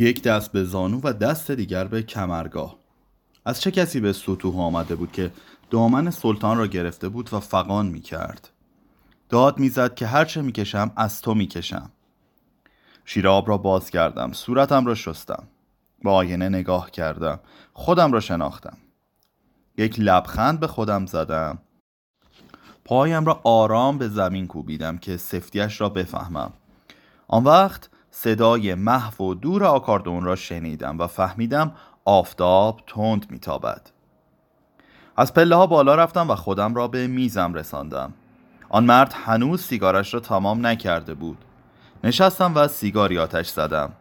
یک دست به زانو و دست دیگر به کمرگاه. از چه کسی به سطوح آمده بود که دامن سلطان را گرفته بود و فقان می کرد؟ داد می‌زد که هرچه می‌کشم از تو می‌کشم شیراب را باز کردم صورتم را شستم. با آینه نگاه کردم خودم را شناختم. یک لبخند به خودم زدم. پایم را آرام به زمین کوبیدم که سفتیش را بفهمم. آن وقت صدای محو و دور آکاردون را شنیدم و فهمیدم آفتاب تند میتابد. از پله ها بالا رفتم و خودم را به میزم رساندم. آن مرد هنوز سیگارش را تمام نکرده بود. نشستم و سیگاری آتش زدم.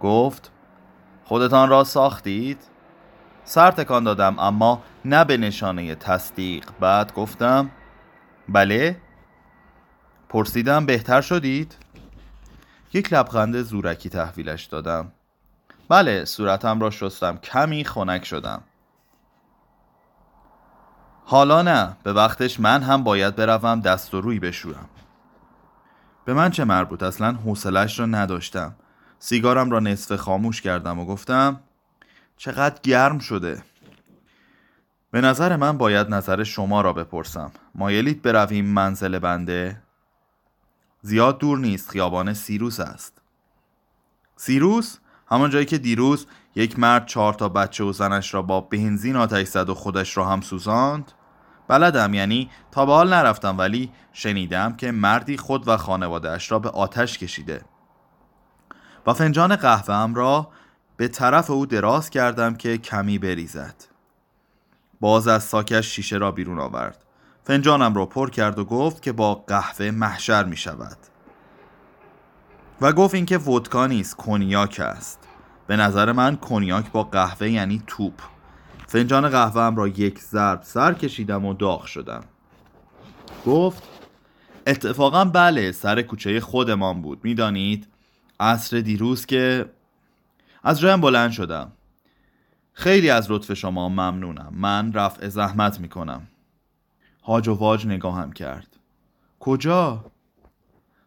گفت خودتان را ساختید؟ سر تکان دادم اما نه به نشانه تصدیق. بعد گفتم بله. پرسیدم بهتر شدید؟ یک لبخند زورکی تحویلش دادم. بله صورتم را شستم. کمی خنک شدم. حالا نه به وقتش من هم باید بروم دست و روی بشورم. به من چه مربوط؟ اصلا حوصلش را نداشتم. سیگارم را نصف خاموش کردم و گفتم چقدر گرم شده. به نظر من باید نظر شما را بپرسم. مایلید برویم منزل بنده؟ زیاد دور نیست خیابان سیروس است. سیروس؟ همان جایی که دیروز یک مرد چهار تا بچه و زنش را با بنزین آتش زد و خودش را هم سوزاند؟ بلدم یعنی تا به حال نرفتم ولی شنیدم که مردی خود و خانوادهش را به آتش کشیده. و فنجان قهوه را به طرف او دراز کردم که کمی بریزد. باز از ساکش شیشه را بیرون آورد. فنجانم را پر کرد و گفت که با قهوه محشر می شود. و گفت اینکه ودکا نیست کنیاک است. به نظر من کنیاک با قهوه یعنی توپ. فنجان قهوه را یک ضرب سر کشیدم و داغ شدم. گفت اتفاقا بله سر کوچه خودمان بود. می‌دانید؟ عصر دیروز که از جایم بلند شدم. خیلی از لطف شما ممنونم. من رفع زحمت می‌کنم. هاج و واج نگاهم کرد کجا؟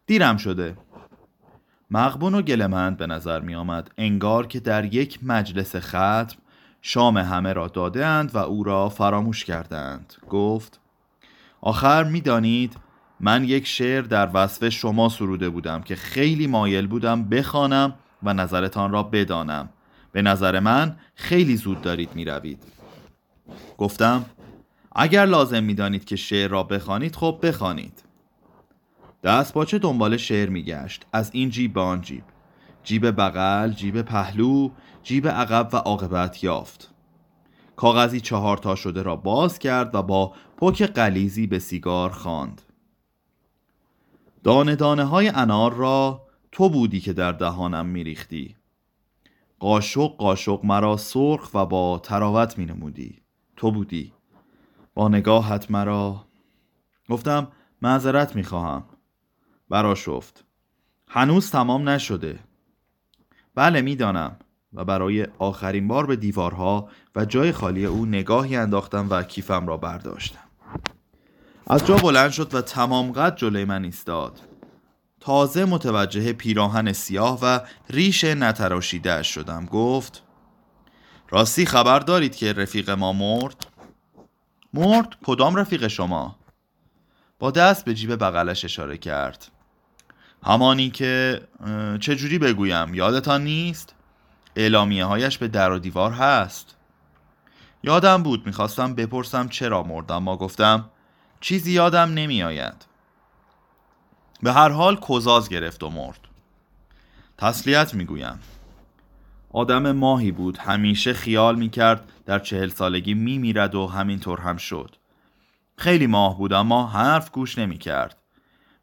دیرم شده مغبون و گلمند به نظر می آمد انگار که در یک مجلس ختم شام همه را دادهاند و او را فراموش کردند گفت آخر می‌دانید من یک شعر در وصف شما سروده بودم که خیلی مایل بودم بخوانم و نظرتان را بدانم به نظر من خیلی زود دارید می روید. گفتم اگر لازم می دانید که شعر را بخوانید خب بخوانید. دست باچه دنبال شعر میگشت؟ از این جیب به آن جیب. جیب بغل، جیب پهلو، جیب عقب و عاقبت یافت. کاغذی چهار تا شده را باز کرد و با پک قلیزی به سیگار خواند. دانه دانه های انار را تو بودی که در دهانم میریختی. قاشق قاشق مرا سرخ و با تراوت می نمودی تو بودی. با نگاهت مرا. گفتم معذرت می خواهم برا شفت هنوز تمام نشده. بله می‌دانم. و برای آخرین بار به دیوارها و جای خالی او نگاهی انداختم و کیفم را برداشتم. از جا بلند شد و تمام قد جلوی من ایستاد. تازه متوجه پیراهن سیاه و ریش نتراشیده شدم. گفت راستی خبر دارید که رفیق ما مرد؟ مرد؟ کدام رفیق شما؟ با دست به جیب بغلش اشاره کرد همانی که چجوری بگویم یادتان نیست؟ اعلامیه هایش به در و دیوار هست یادم بود می‌خواستم بپرسم چرا مردم ما گفتم چیزی یادم نمیآید به هر حال کزاز گرفت و مرد تسلیت می‌گویم آدم ماهی بود. همیشه خیال می‌کرد در چهل سالگی میمیرد و همینطور هم شد. خیلی ماه بود اما حرف گوش نمی‌کرد.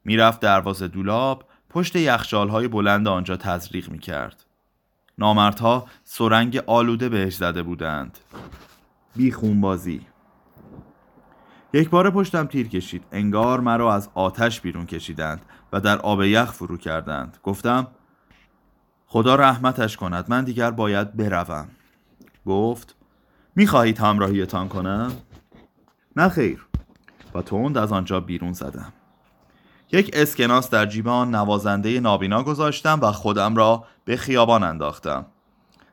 می‌رفت دروازه دولاب پشت یخچال های بلند آنجا تزریق می‌کرد. نامردها سرنگ آلوده بهش زده بودند. بی خونبازی. یک بار پشتم تیر کشید. انگار مرا از آتش بیرون کشیدند و در آب یخ فرو کردند. گفتم خدا رحمتش کند من دیگر باید بروم. گفت می‌خواهید همراهیتان کنم؟ نه خیر. و تند از آنجا بیرون زدم. یک اسکناس در جیب آن نوازنده نابینا گذاشتم و خودم را به خیابان انداختم.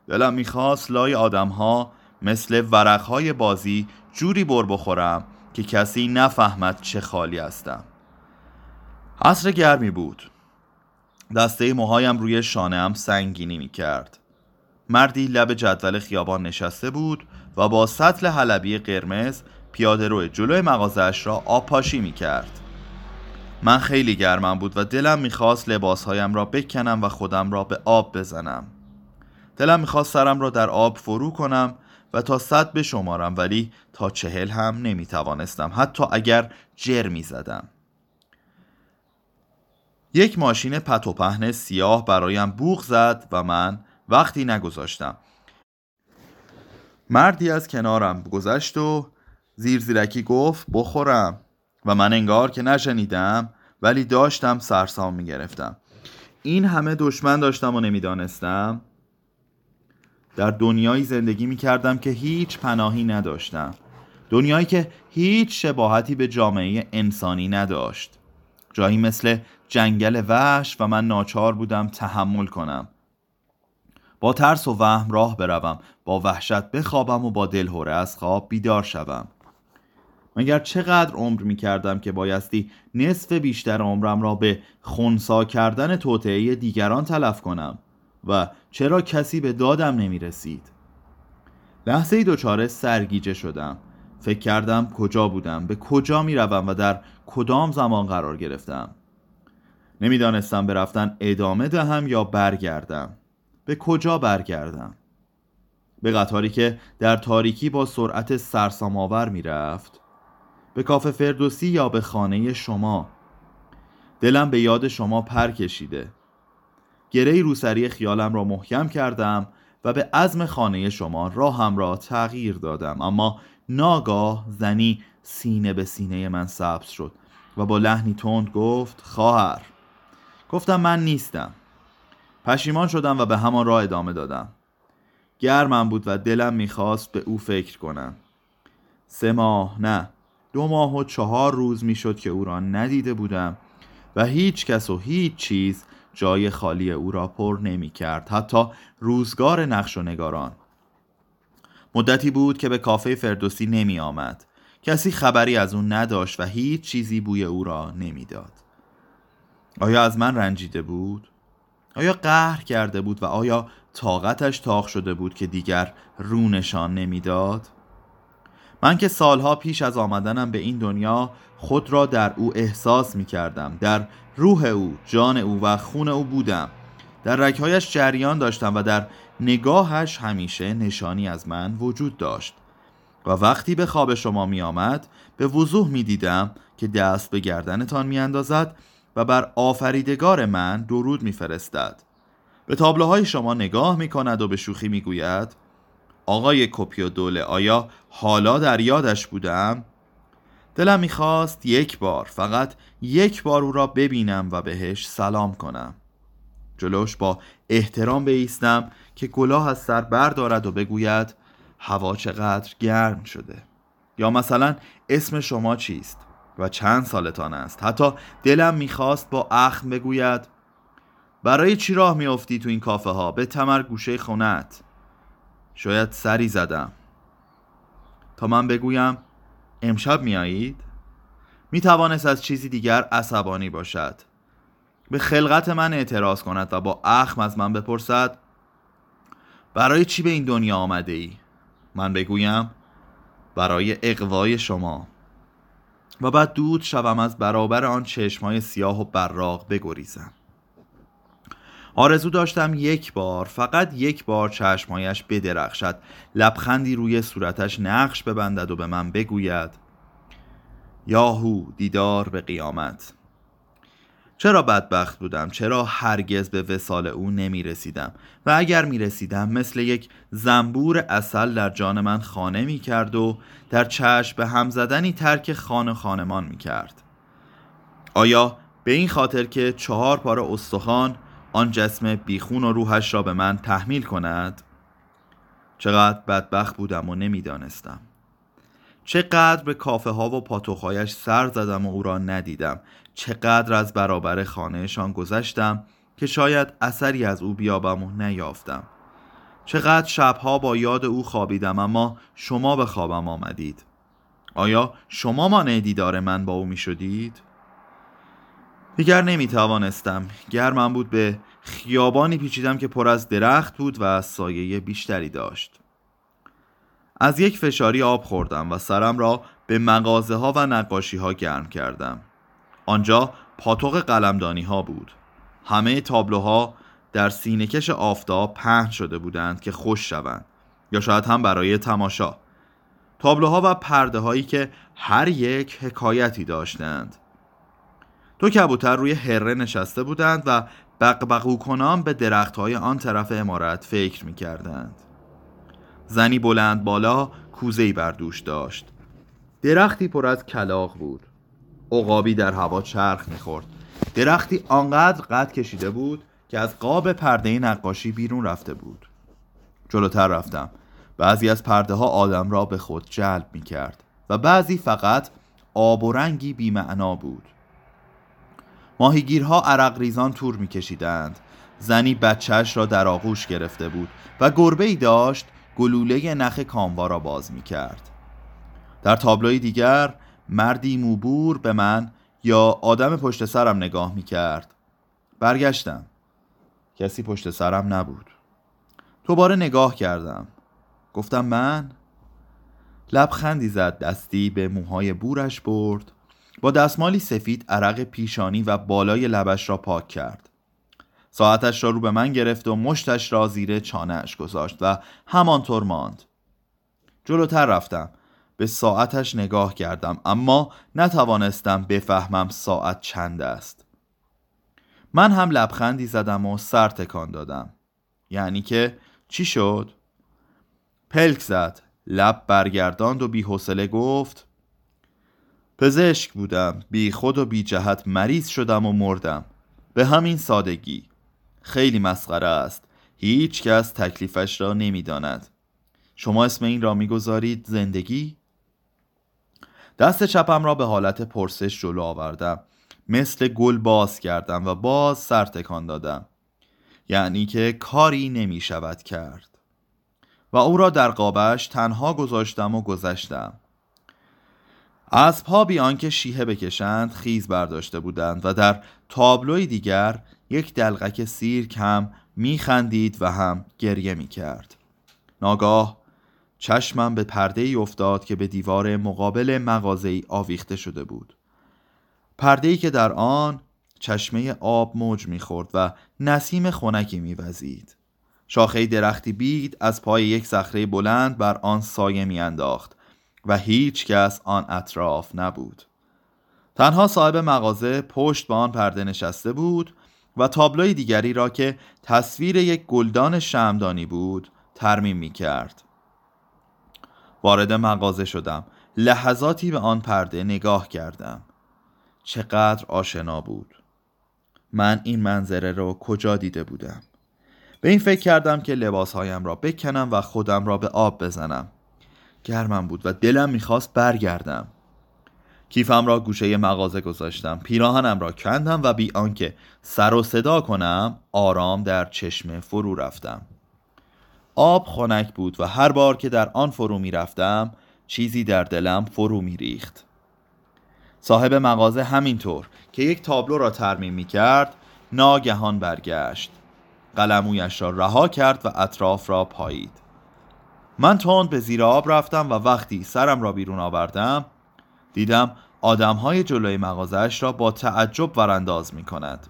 دلم می‌خواست لای آدمها مثل ورقهای بازی جوری بر بخورم که کسی نفهمد چه خالی هستم. عصر گرمی بود. دسته موهایم روی شانه سنگینی می کرد مردی لب جدول خیابان نشسته بود و با سطل حلبی قرمز پیاده روی جلوی مغازش را آب پاشی می کرد من خیلی گرمم بود و دلم می‌خواست لباسهایم را بکنم و خودم را به آب بزنم. دلم می‌خواست سرم را در آب فرو کنم و تا صد بشمارم ولی تا چهل هم نمی‌توانستم حتی اگر جر می‌زدم. یک ماشین پت و پهن سیاه برایم بوغ زد و من وقتی نگذاشتم. مردی از کنارم گذشت و زیر زیرکی گفت بخورم. و من انگار که نشنیدم ولی داشتم سرسام می‌گرفتم. این همه دشمن داشتم و نمی‌دانستم. در دنیایی زندگی می‌کردم که هیچ پناهی نداشتم. دنیایی که هیچ شباهتی به جامعه انسانی نداشت. جایی مثل جنگل وحش و من ناچار بودم تحمل کنم. با ترس و وهم راه بروم با وحشت بخوابم و با دلهوره از خواب بیدار شوم. مگر چقدر عمر می کردم که بایستی نصف بیشتر عمرم را به خونسا کردن توطعه دیگران تلف کنم؟ و چرا کسی به دادم نمی رسید لحظه دوچاره سرگیجه شدم. فکر کردم کجا بودم به کجا می روم و در کدام زمان قرار گرفتم؟ نمی‌دانستم به رفتن ادامه دهم یا برگردم. به کجا برگردم؟ به قطاری که در تاریکی با سرعت سرسام‌آور می‌رفت. به کافه فردوسی یا به خانه شما. دلم به یاد شما پر کشیده. گره روسری خیالم را محکم کردم و به عزم خانه شما راهم را تغییر دادم. اما ناگاه زنی سینه به سینه من سبز شد و با لحنی تند گفت خواهر. گفتم من نیستم. پشیمان شدم و به همان راه ادامه دادم. گرمم بود و دلم می‌خواست به او فکر کنم. سه ماه نه دو ماه و چهار روز می‌شد که او را ندیده بودم و هیچ کس و هیچ چیز جای خالی او را پر نمی کرد حتی روزگار نقش و نگاران. مدتی بود که به کافه فردوسی نمی آمد کسی خبری از او نداشت و هیچ چیزی بوی او را نمی‌داد. آیا از من رنجیده بود؟ آیا قهر کرده بود و آیا طاقتش تاق شده بود که دیگر رونشان نمی‌داد؟ من که سالها پیش از آمدنم به این دنیا خود را در او احساس می کردم در روح او، جان او و خون او بودم در رکهایش جریان داشتم و در نگاهش همیشه نشانی از من وجود داشت و وقتی به خواب شما می آمد به وضوح می دیدم که دست به گردنتان می اندازد و بر آفریدگار من درود می فرستد. به تابلوهای شما نگاه می کند و به شوخی می گوید آقای کپیو دوله آیا حالا در یادش بودم؟ دلم می‌خواست یک بار فقط یک بار او را ببینم و بهش سلام کنم جلوش با احترام بیستم که گلاه از سر بردارد و بگوید هوا چقدر گرم شده. یا مثلا اسم شما چیست؟ و چند سالتان است. حتی دلم می‌خواست با اخم بگوید برای چی راه میافتی تو این کافه ها به تمر گوشه خونت. شاید سری زدم. تا من بگویم امشب میایید می توانست از چیزی دیگر عصبانی باشد. به خلقت من اعتراض کند و با اخم از من بپرسد برای چی به این دنیا آمده ای؟ من بگویم برای اقوای شما. و بعد دود شوم از برابر آن چشمهای سیاه و براق بگریزم. آرزو داشتم یک بار فقط یک بار چشمهایش بدرخشد. لبخندی روی صورتش نقش ببندد و به من بگوید یاهو دیدار به قیامت. چرا بدبخت بودم؟ چرا هرگز به وسال او نمی رسیدم و اگر می رسیدم مثل یک زنبور اصل در جان من خانه می کرد و در چشم به هم زدنی ترک خانه خانمان می کرد آیا به این خاطر که چهار پاره استخوان آن جسم بیخون و روحش را به من تحمیل کند؟ چقدر بدبخت بودم و نمی‌دانستم. چقدر به کافه ها و پاتوخایش سر زدم و او را ندیدم. چقدر از برابر خانهشان گذشتم که شاید اثری از او بیابم و نیافتم. چقدر شبها با یاد او خوابیدم اما شما به خوابم آمدید. آیا شما مانع دیدار من با او می شدید؟ دیگر نمی توانستم گرمم بود به خیابانی پیچیدم که پر از درخت بود و سایه بیشتری داشت. از یک فشاری آب خوردم و سرم را به مغازه ها و نقاشی ها گرم کردم. آنجا پاتوق قلمدانی ها بود. همه تابلوها در سینهکش آفتاب پهن شده بودند که خوش شوند یا شاید هم برای تماشا. تابلوها و پرده هایی که هر یک حکایتی داشتند. دو کبوتر روی هره نشسته بودند و بقبقو کنان به درخت های آن طرف امارت فکر می کردند. زنی بلند بالا کوزهی بر دوش داشت. درختی پر از کلاق بود. عقابی در هوا چرخ می‌خورد. درختی آنقدر قد کشیده بود که از قاب پرده نقاشی بیرون رفته بود. جلوتر رفتم. بعضی از پرده ها آدم را به خود جلب می کرد و بعضی فقط آب و رنگی بیمعنا بود. ماهیگیرها عرق ریزان تور میکشیدند. زنی بچهش را در آغوش گرفته بود و گربه ای داشت گلوله نخ کاموا را باز می کرد. در تابلوی دیگر مردی موبور به من یا آدم پشت سرم نگاه می کرد. برگشتم. کسی پشت سرم نبود. دوباره نگاه کردم. گفتم من لبخندی زد دستی به موهای بورش برد با دستمالی سفید عرق پیشانی و بالای لبش را پاک کرد ساعتش را رو به من گرفت و مشتش را زیر چانهش گذاشت و همانطور ماند جلوتر رفتم به ساعتش نگاه کردم اما نتوانستم بفهمم ساعت چند است. من هم لبخندی زدم و سر تکان دادم. یعنی که چی شد؟ پلک زد لب برگرداند و بی حوصله گفت پزشک بودم بی خود و بی جهت مریض شدم و مردم. به همین سادگی. خیلی مسخره است. هیچ کس تکلیفش را نمی‌داند. شما اسم این را می‌گذارید زندگی؟ دست چپم را به حالت پرسش جلو آوردم. مثل گل باز کردم و باز سر تکان دادم. یعنی که کاری نمی شود کرد. و او را در قابش تنها گذاشتم و گذشتم. اسبها بی آنکه شیهه بکشند خیز برداشته بودند و در تابلوی دیگر یک دلغک سیرک هم میخندید و هم گریه می‌کرد. ناگاه چشمم به پرده ای افتاد که به دیوار مقابل مغازه ای آویخته شده بود. پرده ای که در آن چشمه آب موج می‌خورد و نسیم خنکی میوزید. شاخه درختی بید از پای یک صخره بلند بر آن سایه میانداخت و هیچ کس آن اطراف نبود. تنها صاحب مغازه پشت به آن پرده نشسته بود و تابلوی دیگری را که تصویر یک گلدان شمدانی بود ترمیم می کرد وارد مغازه شدم. لحظاتی به آن پرده نگاه کردم. چقدر آشنا بود. من این منظره را کجا دیده بودم؟ به این فکر کردم که لباسهایم را بکنم و خودم را به آب بزنم. گرمم بود و دلم می‌خواست برگردم. کیفم را گوشه مغازه گذاشتم. پیراهنم را کندم و بی آنکه سر و صدا کنم آرام در چشمه فرو رفتم. آب خنک بود و هر بار که در آن فرو می رفتم چیزی در دلم فرو می ریخت. صاحب مغازه همینطور که یک تابلو را ترمیم می کرد ناگهان برگشت. قلمویش را رها کرد و اطراف را پایید. من تند به زیر آب رفتم و وقتی سرم را بیرون آوردم دیدم آدم های جلوی مغازش را با تعجب ورانداز می کند.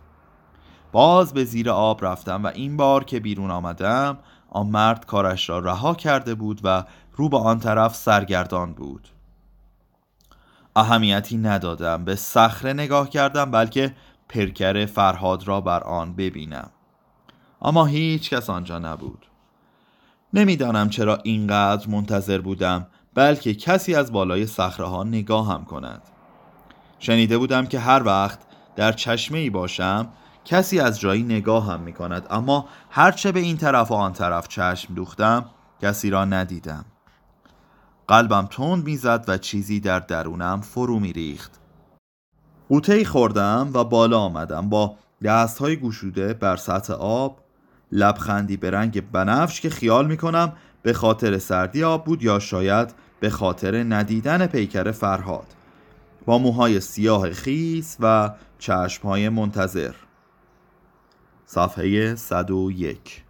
باز به زیر آب رفتم و این بار که بیرون آمدم آن مرد کارش را رها کرده بود و رو به آن طرف سرگردان بود. اهمیتی ندادم به صخره نگاه کردم بلکه پرکر فرهاد را بر آن ببینم. اما هیچ کس آنجا نبود. نمی‌دانم چرا اینقدر منتظر بودم بلکه کسی از بالای صخره ها نگاه هم کند. شنیده بودم که هر وقت در چشمه ای باشم کسی از جایی نگاه هم می کند اما هرچه به این طرف و آن طرف چشم دوختم کسی را ندیدم. قلبم تند می‌زد و چیزی در درونم فرو می ریخت قوطه خوردم و بالا آمدم با دست های گشوده بر سطح آب. لبخندی به رنگ بنفش که خیال می‌کنم به خاطر سردی آب بود یا شاید به خاطر ندیدن پیکر فرهاد. با موهای سیاه خیس و چشمهای منتظر. صفحه 101